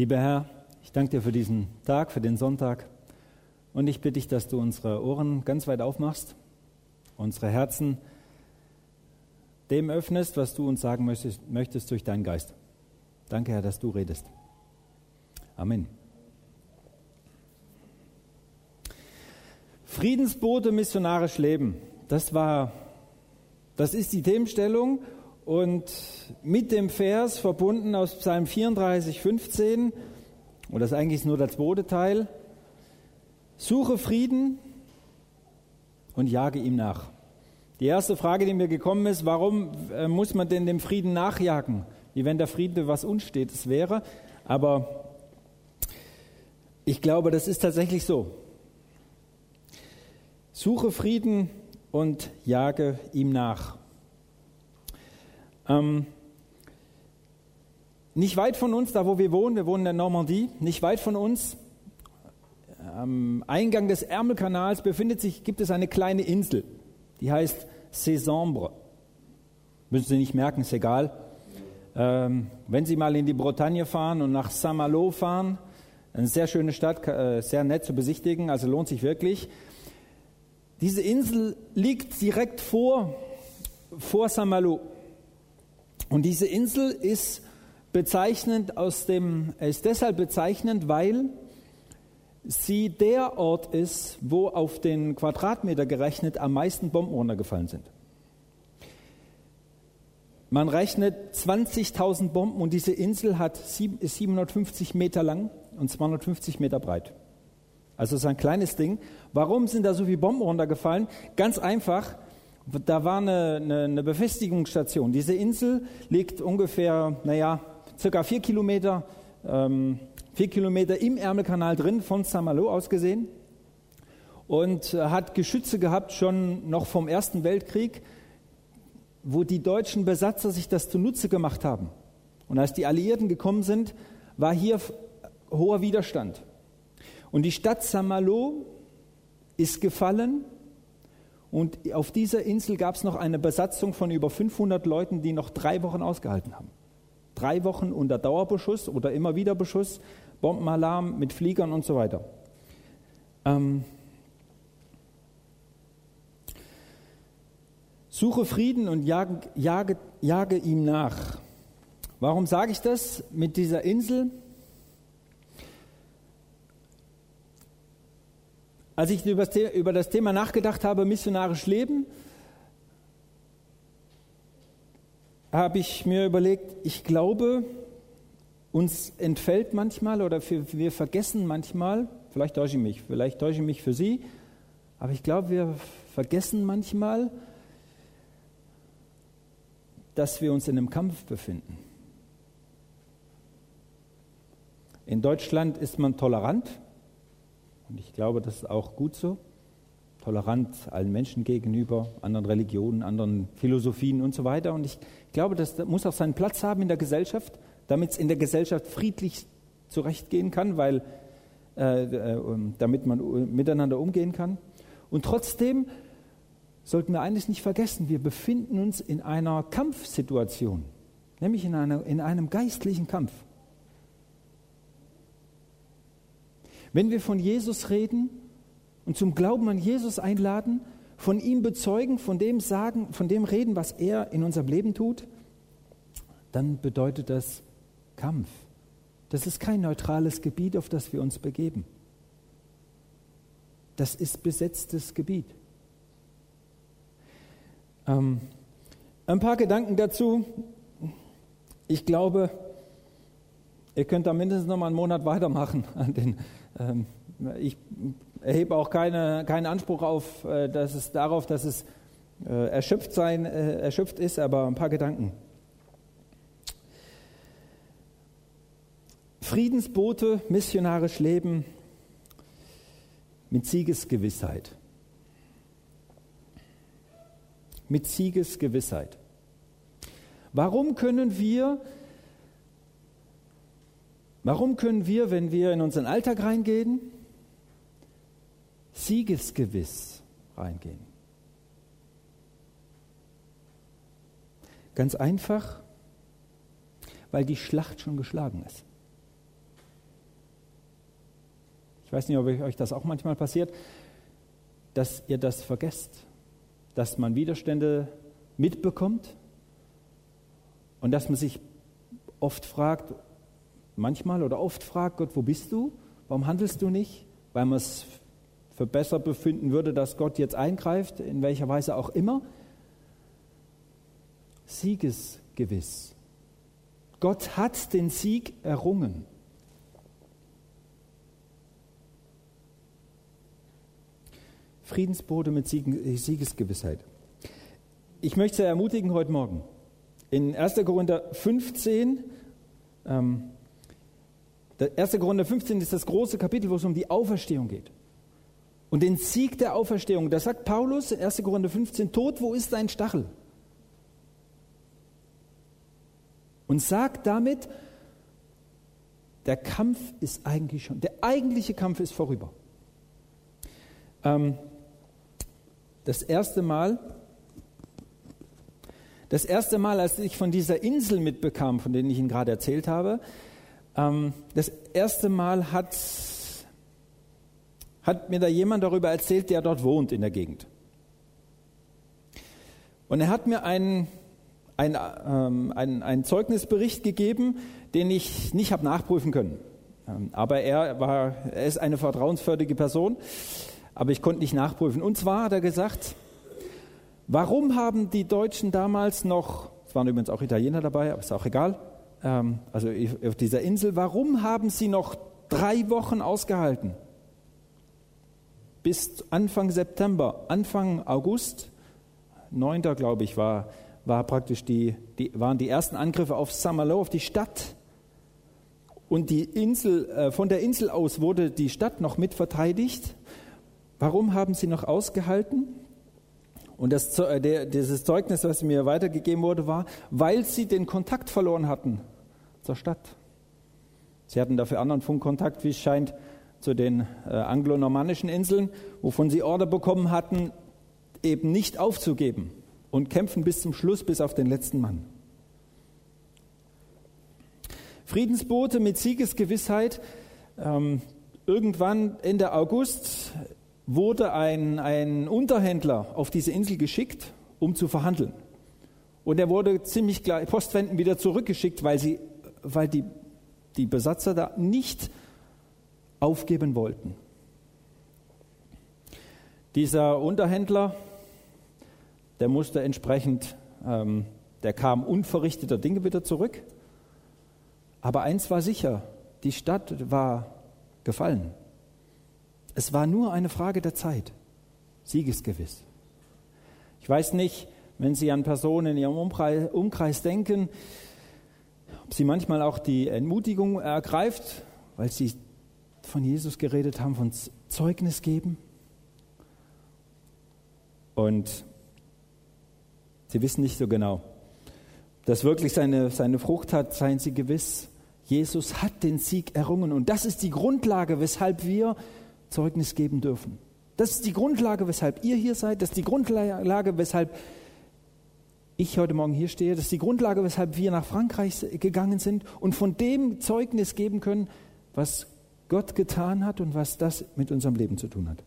Lieber Herr, ich danke dir für diesen Tag, für den Sonntag. Und ich bitte dich, dass du unsere Ohren ganz weit aufmachst, unsere Herzen dem öffnest, was du uns sagen möchtest, möchtest durch deinen Geist. Danke, Herr, dass du redest. Amen. Friedensbote missionarisch leben. Das war, das ist die Themenstellung und mit dem Vers verbunden aus Psalm 34, 15, und das ist eigentlich nur der zweite Teil, suche Frieden und jage ihm nach. Die erste Frage, die mir gekommen ist, warum äh, muss man denn dem Frieden nachjagen? Wie wenn der Friede was Unstetes wäre. Aber ich glaube, das ist tatsächlich so. Suche Frieden und jage ihm nach. Ähm, nicht weit von uns, da wo wir wohnen, wir wohnen in der Normandie, nicht weit von uns, am Eingang des Ärmelkanals befindet sich, gibt es eine kleine Insel, die heißt Césambre. Müssen Sie nicht merken, ist egal. Ähm, wenn Sie mal in die Bretagne fahren und nach Saint-Malo fahren, eine sehr schöne Stadt, äh, sehr nett zu besichtigen, also lohnt sich wirklich. Diese Insel liegt direkt vor, vor Saint-Malo. Und diese Insel ist bezeichnend aus dem, ist deshalb bezeichnend, weil sie der Ort ist, wo auf den Quadratmeter gerechnet am meisten Bomben runtergefallen sind. Man rechnet 20.000 Bomben und diese Insel hat, ist 750 Meter lang und 250 Meter breit. Also es ist ein kleines Ding. Warum sind da so viele Bomben runtergefallen? Ganz einfach, da war eine, eine, eine Befestigungsstation. Diese Insel liegt ungefähr, naja, circa vier Kilometer ähm, vier Kilometer im Ärmelkanal drin, von Saint-Malo aus gesehen. Und äh, hat Geschütze gehabt, schon noch vom Ersten Weltkrieg, wo die deutschen Besatzer sich das zunutze gemacht haben. Und als die Alliierten gekommen sind, war hier hoher Widerstand. Und die Stadt Saint-Malo ist gefallen und auf dieser Insel gab es noch eine Besatzung von über 500 Leuten, die noch drei Wochen ausgehalten haben. Drei Wochen unter Dauerbeschuss oder immer wieder Beschuss, Bombenalarm mit Fliegern und so weiter. Ähm, suche Frieden und jage, jage, jage ihm nach. Warum sage ich das mit dieser Insel? Als ich über das Thema nachgedacht habe, missionarisch Leben, habe ich mir überlegt, ich glaube, uns entfällt manchmal oder wir vergessen manchmal, vielleicht täusche ich mich, vielleicht täusche ich mich für Sie, aber ich glaube, wir vergessen manchmal, dass wir uns in einem Kampf befinden. In Deutschland ist man tolerant und ich glaube, das ist auch gut so. Tolerant allen Menschen gegenüber, anderen Religionen, anderen Philosophien und so weiter. Und ich glaube, das muss auch seinen Platz haben in der Gesellschaft damit es in der Gesellschaft friedlich zurechtgehen kann, weil, äh, äh, damit man miteinander umgehen kann. Und trotzdem sollten wir eines nicht vergessen, wir befinden uns in einer Kampfsituation, nämlich in, einer, in einem geistlichen Kampf. Wenn wir von Jesus reden und zum Glauben an Jesus einladen, von ihm bezeugen, von dem sagen, von dem reden, was er in unserem Leben tut, dann bedeutet das Kampf. Das ist kein neutrales Gebiet, auf das wir uns begeben. Das ist besetztes Gebiet. Ähm, ein paar Gedanken dazu. Ich glaube, ihr könnt da mindestens noch mal einen Monat weitermachen. An den, ich erhebe auch keine, keinen Anspruch auf, äh, dass es darauf, dass es äh, erschöpft, sein, äh, erschöpft ist, aber ein paar Gedanken. Friedensbote, missionarisch leben mit Siegesgewissheit. Mit Siegesgewissheit. Warum können wir, warum können wir, wenn wir in unseren Alltag reingehen, siegesgewiss reingehen? Ganz einfach, weil die Schlacht schon geschlagen ist. Ich weiß nicht, ob euch das auch manchmal passiert, dass ihr das vergesst, dass man Widerstände mitbekommt und dass man sich oft fragt, manchmal oder oft fragt, Gott, wo bist du? Warum handelst du nicht? Weil man es für besser befinden würde, dass Gott jetzt eingreift, in welcher Weise auch immer. Siegesgewiss. Gott hat den Sieg errungen. Friedensbote mit Siegesgewissheit. Ich möchte Sie ermutigen heute Morgen. In 1. Korinther 15, ähm, 1. Korinther 15 ist das große Kapitel, wo es um die Auferstehung geht. Und den Sieg der Auferstehung, da sagt Paulus in 1. Korinther 15, Tod, wo ist dein Stachel? Und sagt damit, der Kampf ist eigentlich schon, der eigentliche Kampf ist vorüber. Ähm, das erste Mal, das erste Mal, als ich von dieser Insel mitbekam, von der ich Ihnen gerade erzählt habe, das erste Mal hat hat mir da jemand darüber erzählt, der dort wohnt in der Gegend. Und er hat mir einen, einen, ähm, einen, einen Zeugnisbericht gegeben, den ich nicht habe nachprüfen können. Ähm, aber er, war, er ist eine vertrauenswürdige Person, aber ich konnte nicht nachprüfen. Und zwar hat er gesagt, warum haben die Deutschen damals noch, es waren übrigens auch Italiener dabei, aber ist auch egal, ähm, also auf dieser Insel, warum haben sie noch drei Wochen ausgehalten? bis Anfang September, Anfang August, 9. glaube ich, war, war praktisch die, die, waren die ersten Angriffe auf Saint-Malo, auf die Stadt. Und die Insel, äh, von der Insel aus wurde die Stadt noch mit verteidigt. Warum haben sie noch ausgehalten? Und das, der, dieses Zeugnis, was mir weitergegeben wurde, war, weil sie den Kontakt verloren hatten zur Stadt. Sie hatten dafür anderen Funkkontakt, wie es scheint, zu den äh, anglo-normannischen Inseln, wovon sie Order bekommen hatten, eben nicht aufzugeben und kämpfen bis zum Schluss, bis auf den letzten Mann. Friedensboote mit Siegesgewissheit. Ähm, irgendwann Ende August wurde ein, ein Unterhändler auf diese Insel geschickt, um zu verhandeln. Und er wurde ziemlich gleich postwendend wieder zurückgeschickt, weil, sie, weil die, die Besatzer da nicht aufgeben wollten. Dieser Unterhändler, der musste entsprechend, ähm, der kam unverrichteter Dinge wieder zurück. Aber eins war sicher, die Stadt war gefallen. Es war nur eine Frage der Zeit, siegesgewiss. Ich weiß nicht, wenn Sie an Personen in Ihrem Umkreis denken, ob Sie manchmal auch die Entmutigung ergreift, weil Sie von Jesus geredet haben, von Zeugnis geben. Und sie wissen nicht so genau. Dass wirklich seine, seine Frucht hat, seien sie gewiss. Jesus hat den Sieg errungen. Und das ist die Grundlage, weshalb wir Zeugnis geben dürfen. Das ist die Grundlage, weshalb ihr hier seid. Das ist die Grundlage, weshalb ich heute Morgen hier stehe. Das ist die Grundlage, weshalb wir nach Frankreich gegangen sind und von dem Zeugnis geben können, was Gott getan hat und was das mit unserem Leben zu tun hat.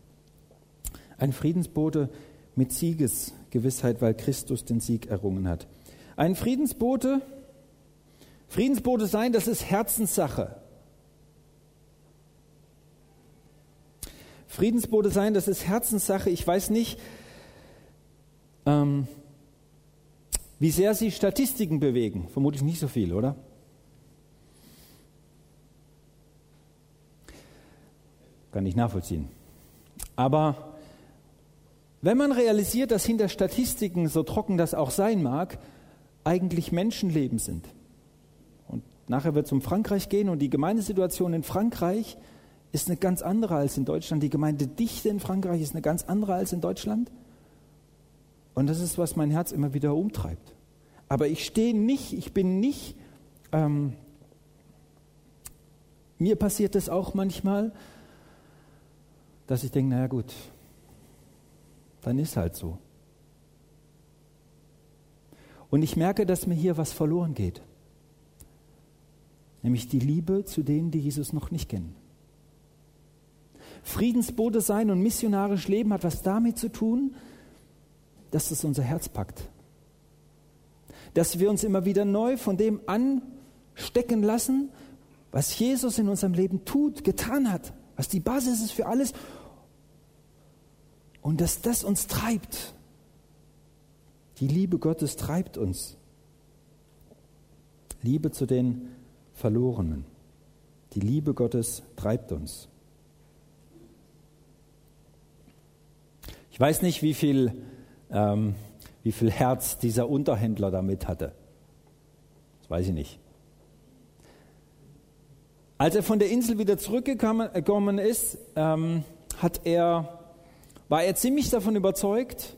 Ein Friedensbote mit Siegesgewissheit, weil Christus den Sieg errungen hat. Ein Friedensbote, Friedensbote sein, das ist Herzenssache. Friedensbote sein, das ist Herzenssache. Ich weiß nicht, ähm, wie sehr Sie Statistiken bewegen. Vermutlich nicht so viel, oder? Kann ich nachvollziehen. Aber wenn man realisiert, dass hinter Statistiken, so trocken das auch sein mag, eigentlich Menschenleben sind. Und nachher wird es um Frankreich gehen und die Gemeindesituation in Frankreich ist eine ganz andere als in Deutschland. Die Gemeindedichte in Frankreich ist eine ganz andere als in Deutschland. Und das ist, was mein Herz immer wieder umtreibt. Aber ich stehe nicht, ich bin nicht, ähm, mir passiert das auch manchmal, dass ich denke, naja gut, dann ist halt so. Und ich merke, dass mir hier was verloren geht. Nämlich die Liebe zu denen, die Jesus noch nicht kennen. Friedensbote sein und missionarisch leben hat was damit zu tun, dass es unser Herz packt. Dass wir uns immer wieder neu von dem anstecken lassen, was Jesus in unserem Leben tut, getan hat, was die Basis ist für alles und dass das uns treibt. Die Liebe Gottes treibt uns. Liebe zu den Verlorenen. Die Liebe Gottes treibt uns. Ich weiß nicht, wie viel, ähm, wie viel Herz dieser Unterhändler damit hatte. Das weiß ich nicht. Als er von der Insel wieder zurückgekommen ist, ähm, hat er, war er ziemlich davon überzeugt,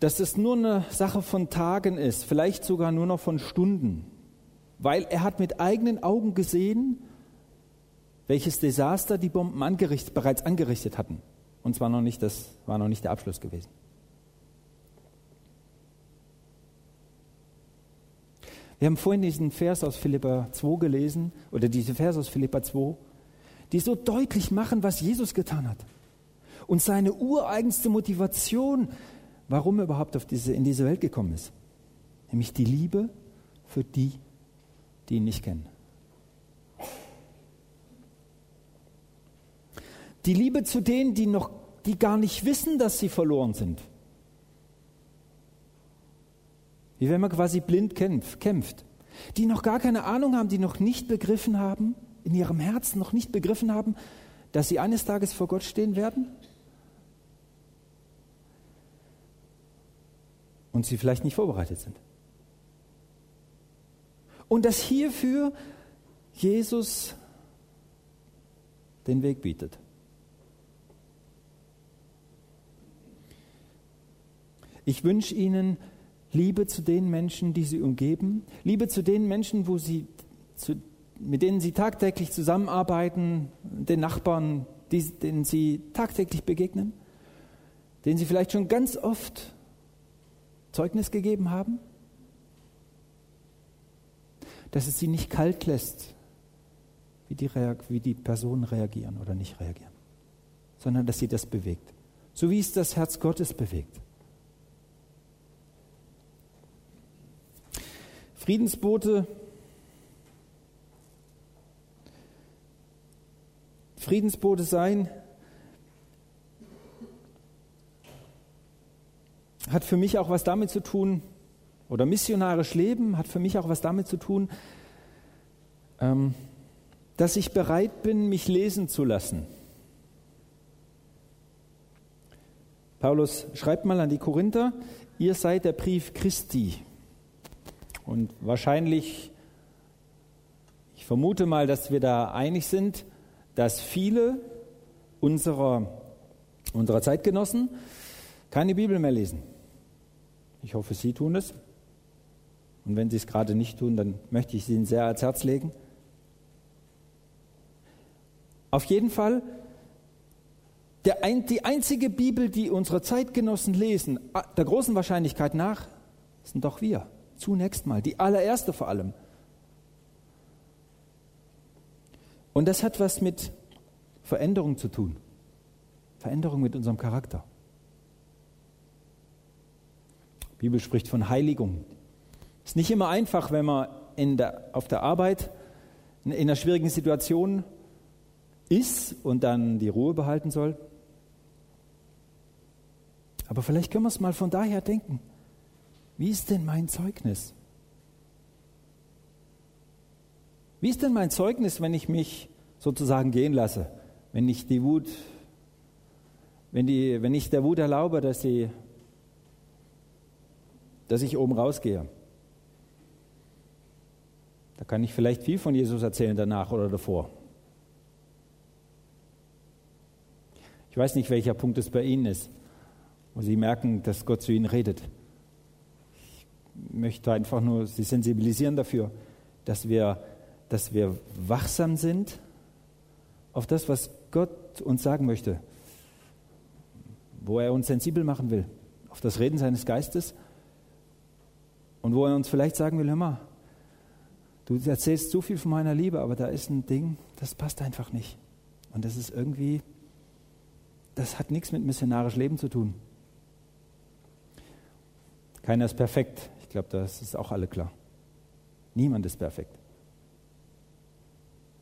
dass es nur eine Sache von Tagen ist, vielleicht sogar nur noch von Stunden, weil er hat mit eigenen Augen gesehen, welches Desaster die Bomben angerichtet, bereits angerichtet hatten. Und zwar noch nicht, das war noch nicht der Abschluss gewesen. Wir haben vorhin diesen Vers aus Philippa 2 gelesen, oder diese Vers aus Philippa 2, die so deutlich machen, was Jesus getan hat. Und seine ureigenste Motivation, warum er überhaupt auf diese, in diese Welt gekommen ist. Nämlich die Liebe für die, die ihn nicht kennen. Die Liebe zu denen, die noch, die gar nicht wissen, dass sie verloren sind. Wie wenn man quasi blind kämpft. Die noch gar keine Ahnung haben, die noch nicht begriffen haben, in ihrem Herzen noch nicht begriffen haben, dass sie eines Tages vor Gott stehen werden. Und sie vielleicht nicht vorbereitet sind. Und dass hierfür Jesus den Weg bietet. Ich wünsche Ihnen Liebe zu den Menschen, die Sie umgeben, Liebe zu den Menschen, wo Sie, zu, mit denen Sie tagtäglich zusammenarbeiten, den Nachbarn, die, denen Sie tagtäglich begegnen, denen Sie vielleicht schon ganz oft Zeugnis gegeben haben, dass es Sie nicht kalt lässt, wie die, wie die Personen reagieren oder nicht reagieren, sondern dass Sie das bewegt, so wie es das Herz Gottes bewegt. Friedensbote, Friedensbote sein, hat für mich auch was damit zu tun, oder missionarisch leben hat für mich auch was damit zu tun, ähm, dass ich bereit bin, mich lesen zu lassen. Paulus schreibt mal an die Korinther, ihr seid der Brief Christi. Und wahrscheinlich, ich vermute mal, dass wir da einig sind, dass viele unserer, unserer Zeitgenossen keine Bibel mehr lesen. Ich hoffe, Sie tun es. Und wenn Sie es gerade nicht tun, dann möchte ich Sie Ihnen sehr ans Herz legen. Auf jeden Fall, der, die einzige Bibel, die unsere Zeitgenossen lesen, der großen Wahrscheinlichkeit nach, sind doch wir. Zunächst mal, die allererste vor allem. Und das hat was mit Veränderung zu tun. Veränderung mit unserem Charakter. Die Bibel spricht von Heiligung. Ist nicht immer einfach, wenn man in der, auf der Arbeit in einer schwierigen Situation ist und dann die Ruhe behalten soll. Aber vielleicht können wir es mal von daher denken. Wie ist denn mein Zeugnis? Wie ist denn mein Zeugnis, wenn ich mich sozusagen gehen lasse? Wenn ich die Wut, wenn, die, wenn ich der Wut erlaube, dass, sie, dass ich oben rausgehe? Da kann ich vielleicht viel von Jesus erzählen danach oder davor. Ich weiß nicht, welcher Punkt es bei Ihnen ist, wo Sie merken, dass Gott zu Ihnen redet möchte einfach nur Sie sensibilisieren dafür, dass wir, dass wir wachsam sind auf das, was Gott uns sagen möchte, wo er uns sensibel machen will, auf das Reden seines Geistes und wo er uns vielleicht sagen will, hör mal, du erzählst so viel von meiner Liebe, aber da ist ein Ding, das passt einfach nicht. Und das ist irgendwie, das hat nichts mit missionarisch Leben zu tun. Keiner ist perfekt. Ich glaube, das ist auch alle klar. Niemand ist perfekt.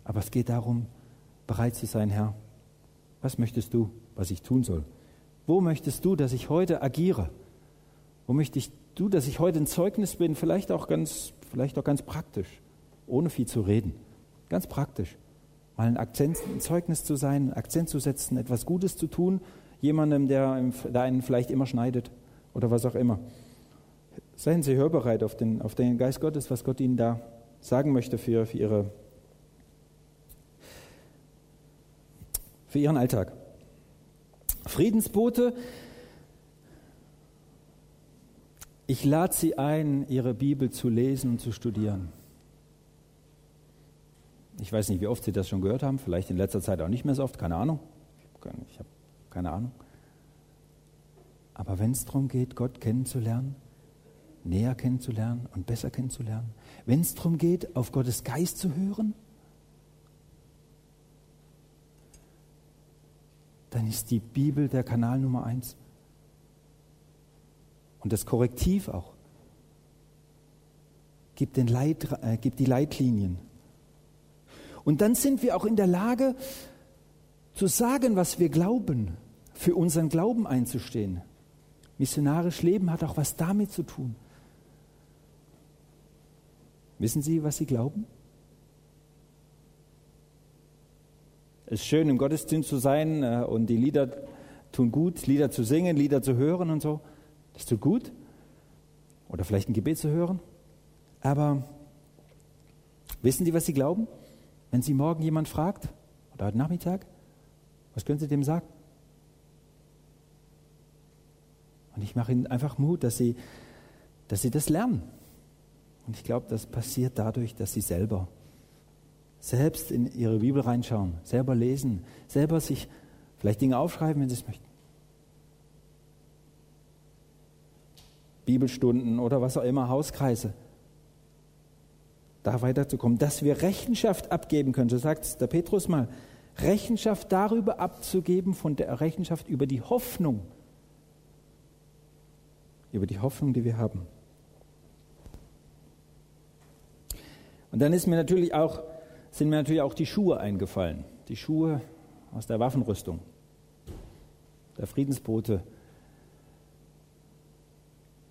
Aber es geht darum, bereit zu sein, Herr, was möchtest du, was ich tun soll? Wo möchtest du, dass ich heute agiere? Wo möchtest du, dass ich heute ein Zeugnis bin? Vielleicht auch ganz, vielleicht auch ganz praktisch, ohne viel zu reden. Ganz praktisch. Mal ein, Akzent, ein Zeugnis zu sein, einen Akzent zu setzen, etwas Gutes zu tun, jemandem, der, der einen vielleicht immer schneidet oder was auch immer. Seien Sie hörbereit auf den, auf den Geist Gottes, was Gott Ihnen da sagen möchte für, für, ihre, für Ihren Alltag. Friedensbote, ich lade Sie ein, Ihre Bibel zu lesen und zu studieren. Ich weiß nicht, wie oft Sie das schon gehört haben, vielleicht in letzter Zeit auch nicht mehr so oft, keine Ahnung. Ich habe keine Ahnung. Aber wenn es darum geht, Gott kennenzulernen, näher kennenzulernen und besser kennenzulernen, wenn es darum geht, auf Gottes Geist zu hören, dann ist die Bibel der Kanal Nummer eins. Und das Korrektiv auch. Gibt, den Leit, äh, gibt die Leitlinien. Und dann sind wir auch in der Lage zu sagen, was wir glauben, für unseren Glauben einzustehen. Missionarisch Leben hat auch was damit zu tun. Wissen Sie, was Sie glauben? Es ist schön, im Gottesdienst zu sein äh, und die Lieder tun gut, Lieder zu singen, Lieder zu hören und so. Das tut gut. Oder vielleicht ein Gebet zu hören. Aber wissen Sie, was Sie glauben? Wenn Sie morgen jemand fragt, oder heute Nachmittag, was können Sie dem sagen? Und ich mache Ihnen einfach Mut, dass Sie, dass Sie das lernen. Und ich glaube, das passiert dadurch, dass sie selber selbst in ihre Bibel reinschauen, selber lesen, selber sich vielleicht Dinge aufschreiben, wenn sie es möchten. Bibelstunden oder was auch immer, Hauskreise. Da weiterzukommen, dass wir Rechenschaft abgeben können, so sagt der Petrus mal, Rechenschaft darüber abzugeben, von der Rechenschaft über die Hoffnung, über die Hoffnung, die wir haben. Und dann ist mir natürlich auch, sind mir natürlich auch die Schuhe eingefallen. Die Schuhe aus der Waffenrüstung, der Friedensbote.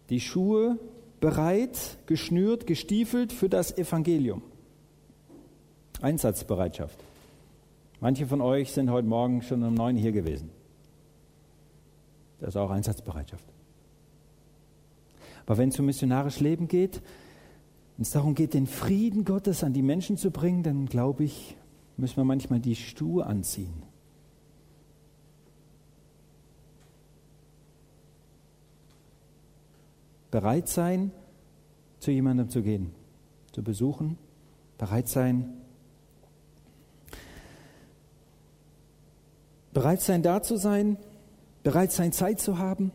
Die Schuhe bereit, geschnürt, gestiefelt für das Evangelium. Einsatzbereitschaft. Manche von euch sind heute Morgen schon um neun hier gewesen. Das ist auch Einsatzbereitschaft. Aber wenn es um missionarisch Leben geht, wenn es darum geht, den Frieden Gottes an die Menschen zu bringen, dann glaube ich, müssen wir manchmal die Stuhe anziehen. Bereit sein, zu jemandem zu gehen, zu besuchen, bereit sein, bereit sein, da zu sein, bereit sein, Zeit zu haben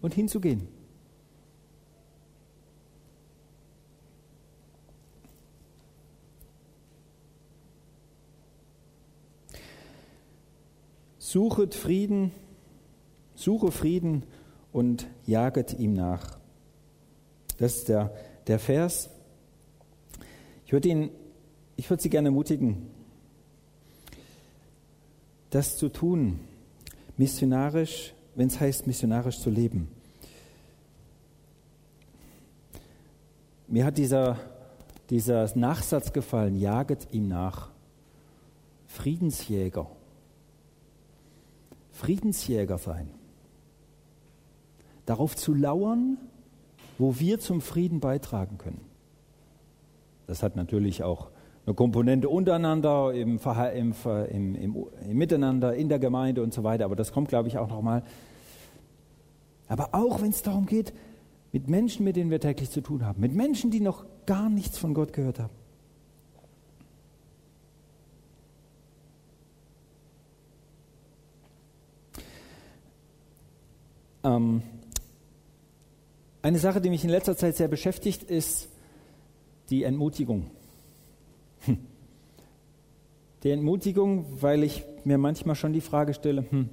und hinzugehen. Suchet Frieden, suche Frieden und jaget ihm nach. Das ist der, der Vers. Ich würde ihn, Sie gerne ermutigen, das zu tun, missionarisch, wenn es heißt, missionarisch zu leben. Mir hat dieser, dieser Nachsatz gefallen, jaget ihm nach. Friedensjäger. Friedensjäger sein. Darauf zu lauern, wo wir zum Frieden beitragen können. Das hat natürlich auch eine Komponente untereinander, im, im, im, im, Miteinander, in der Gemeinde und so weiter, aber das kommt, glaube ich, auch nochmal. Aber auch wenn es darum geht, mit Menschen, mit denen wir täglich zu tun haben, mit Menschen, die noch gar nichts von Gott gehört haben. Ähm, eine Sache, die mich in letzter Zeit sehr beschäftigt, ist die Entmutigung. Hm. Die Entmutigung, weil ich mir manchmal schon die Frage stelle, hm,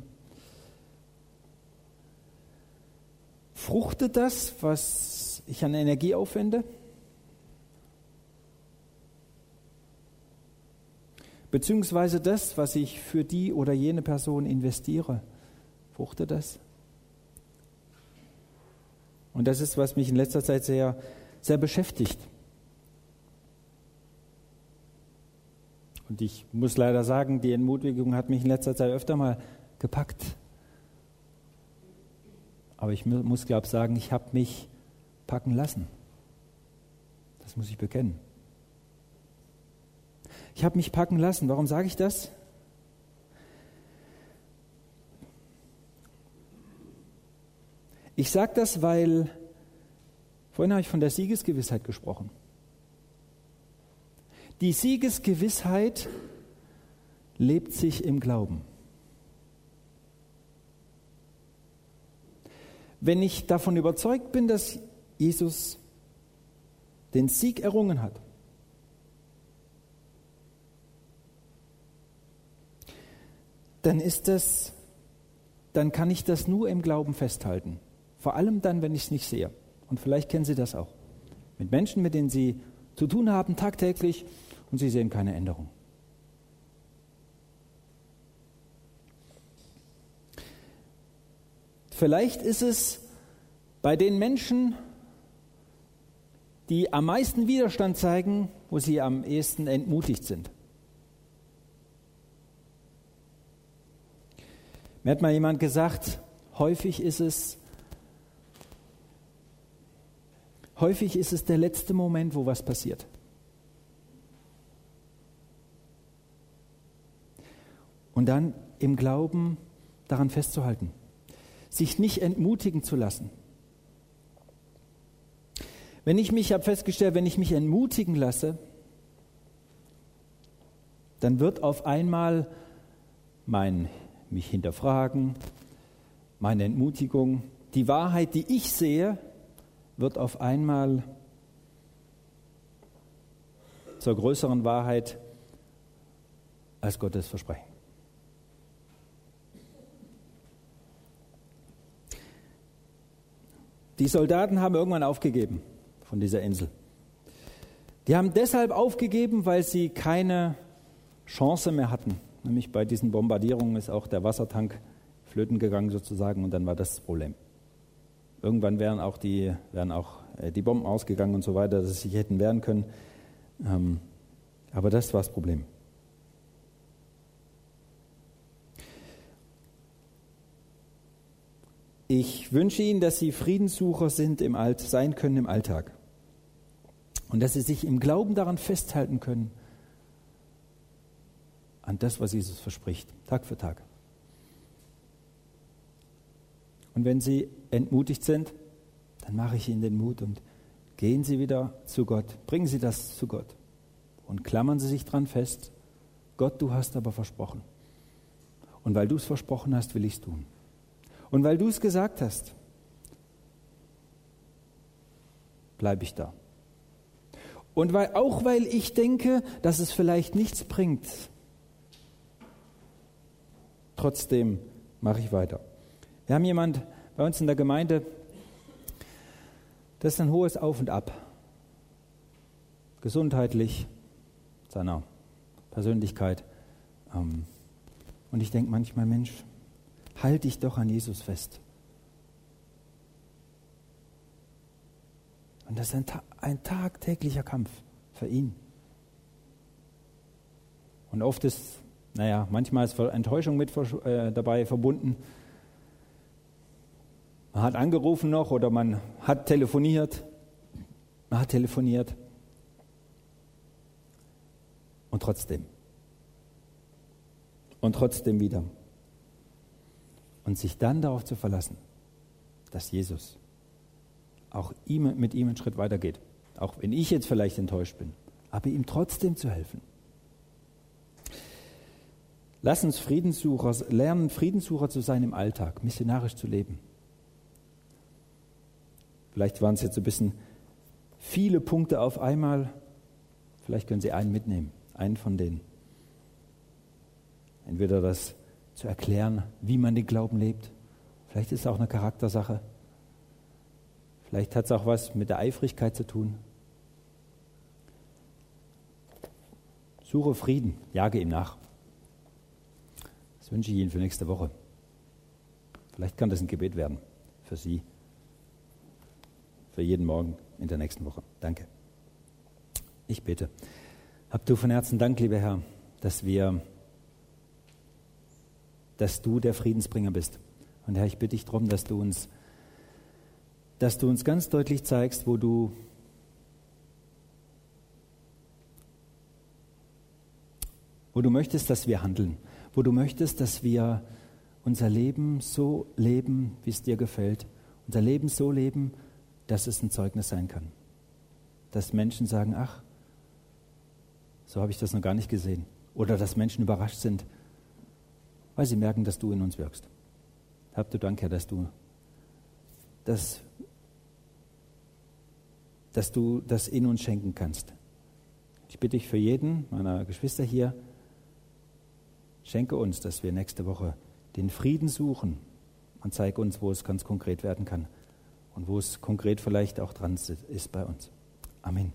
fruchtet das, was ich an Energie aufwende? Beziehungsweise das, was ich für die oder jene Person investiere, fruchtet das? Und das ist, was mich in letzter Zeit sehr, sehr beschäftigt. Und ich muss leider sagen, die Entmutigung hat mich in letzter Zeit öfter mal gepackt. Aber ich muss, glaube ich, sagen, ich habe mich packen lassen. Das muss ich bekennen. Ich habe mich packen lassen. Warum sage ich das? Ich sage das, weil vorhin habe ich von der Siegesgewissheit gesprochen. Die Siegesgewissheit lebt sich im Glauben. Wenn ich davon überzeugt bin, dass Jesus den Sieg errungen hat, dann ist das, dann kann ich das nur im Glauben festhalten. Vor allem dann, wenn ich es nicht sehe. Und vielleicht kennen Sie das auch. Mit Menschen, mit denen Sie zu tun haben, tagtäglich, und sie sehen keine Änderung. Vielleicht ist es bei den Menschen, die am meisten Widerstand zeigen, wo sie am ehesten entmutigt sind. Mir hat mal jemand gesagt, häufig ist es häufig ist es der letzte Moment, wo was passiert. Und dann im Glauben daran festzuhalten, sich nicht entmutigen zu lassen. Wenn ich mich, habe festgestellt, wenn ich mich entmutigen lasse, dann wird auf einmal mein mich hinterfragen, meine Entmutigung, die Wahrheit, die ich sehe, wird auf einmal zur größeren Wahrheit als Gottes Versprechen. Die Soldaten haben irgendwann aufgegeben von dieser Insel. Die haben deshalb aufgegeben, weil sie keine Chance mehr hatten. Nämlich bei diesen Bombardierungen ist auch der Wassertank flöten gegangen sozusagen und dann war das, das Problem. Irgendwann wären auch die, wären auch äh, die Bomben ausgegangen und so weiter, dass sie sich hätten wehren können. Ähm, aber das war das Problem. Ich wünsche Ihnen, dass Sie Friedenssucher sind im Alt, sein können im Alltag. Und dass Sie sich im Glauben daran festhalten können, an das, was Jesus verspricht, Tag für Tag. Und wenn Sie entmutigt sind, dann mache ich Ihnen den Mut und gehen Sie wieder zu Gott. Bringen Sie das zu Gott. Und klammern Sie sich dran fest. Gott, du hast aber versprochen. Und weil du es versprochen hast, will ich es tun. Und weil du es gesagt hast, bleibe ich da. Und weil, auch weil ich denke, dass es vielleicht nichts bringt, trotzdem mache ich weiter. Wir haben jemand bei uns in der Gemeinde, das ist ein hohes Auf und Ab. Gesundheitlich, seiner Persönlichkeit. Ähm, und ich denke manchmal, Mensch, halt dich doch an Jesus fest. Und das ist ein, ein tagtäglicher Kampf für ihn. Und oft ist, naja, manchmal ist Enttäuschung mit äh, dabei verbunden. Man hat angerufen noch oder man hat telefoniert. Man hat telefoniert. Und trotzdem. Und trotzdem wieder und sich dann darauf zu verlassen, dass Jesus auch ihm, mit ihm einen Schritt weitergeht. Auch wenn ich jetzt vielleicht enttäuscht bin, aber ihm trotzdem zu helfen. Lass uns Friedenssucher lernen, Friedenssucher zu sein im Alltag, missionarisch zu leben. Vielleicht waren es jetzt ein bisschen viele Punkte auf einmal. Vielleicht können Sie einen mitnehmen, einen von denen. Entweder das zu erklären, wie man den Glauben lebt. Vielleicht ist es auch eine Charaktersache. Vielleicht hat es auch was mit der Eifrigkeit zu tun. Suche Frieden, jage ihm nach. Das wünsche ich Ihnen für nächste Woche. Vielleicht kann das ein Gebet werden für Sie, für jeden Morgen in der nächsten Woche. Danke. Ich bitte. Hab du von Herzen Dank, lieber Herr, dass wir, dass du der Friedensbringer bist. Und Herr, ich bitte dich darum, dass du uns, dass du uns ganz deutlich zeigst, wo du wo du möchtest, dass wir handeln, wo du möchtest, dass wir unser Leben so leben, wie es dir gefällt, unser Leben so leben, dass es ein Zeugnis sein kann. Dass Menschen sagen, ach, so habe ich das noch gar nicht gesehen. Oder dass Menschen überrascht sind, weil sie merken, dass du in uns wirkst. Hab du Dank, Herr, dass du, dass, dass du das in uns schenken kannst. Ich bitte dich für jeden meiner Geschwister hier, Schenke uns, dass wir nächste Woche den Frieden suchen und zeige uns, wo es ganz konkret werden kann und wo es konkret vielleicht auch dran ist bei uns. Amen.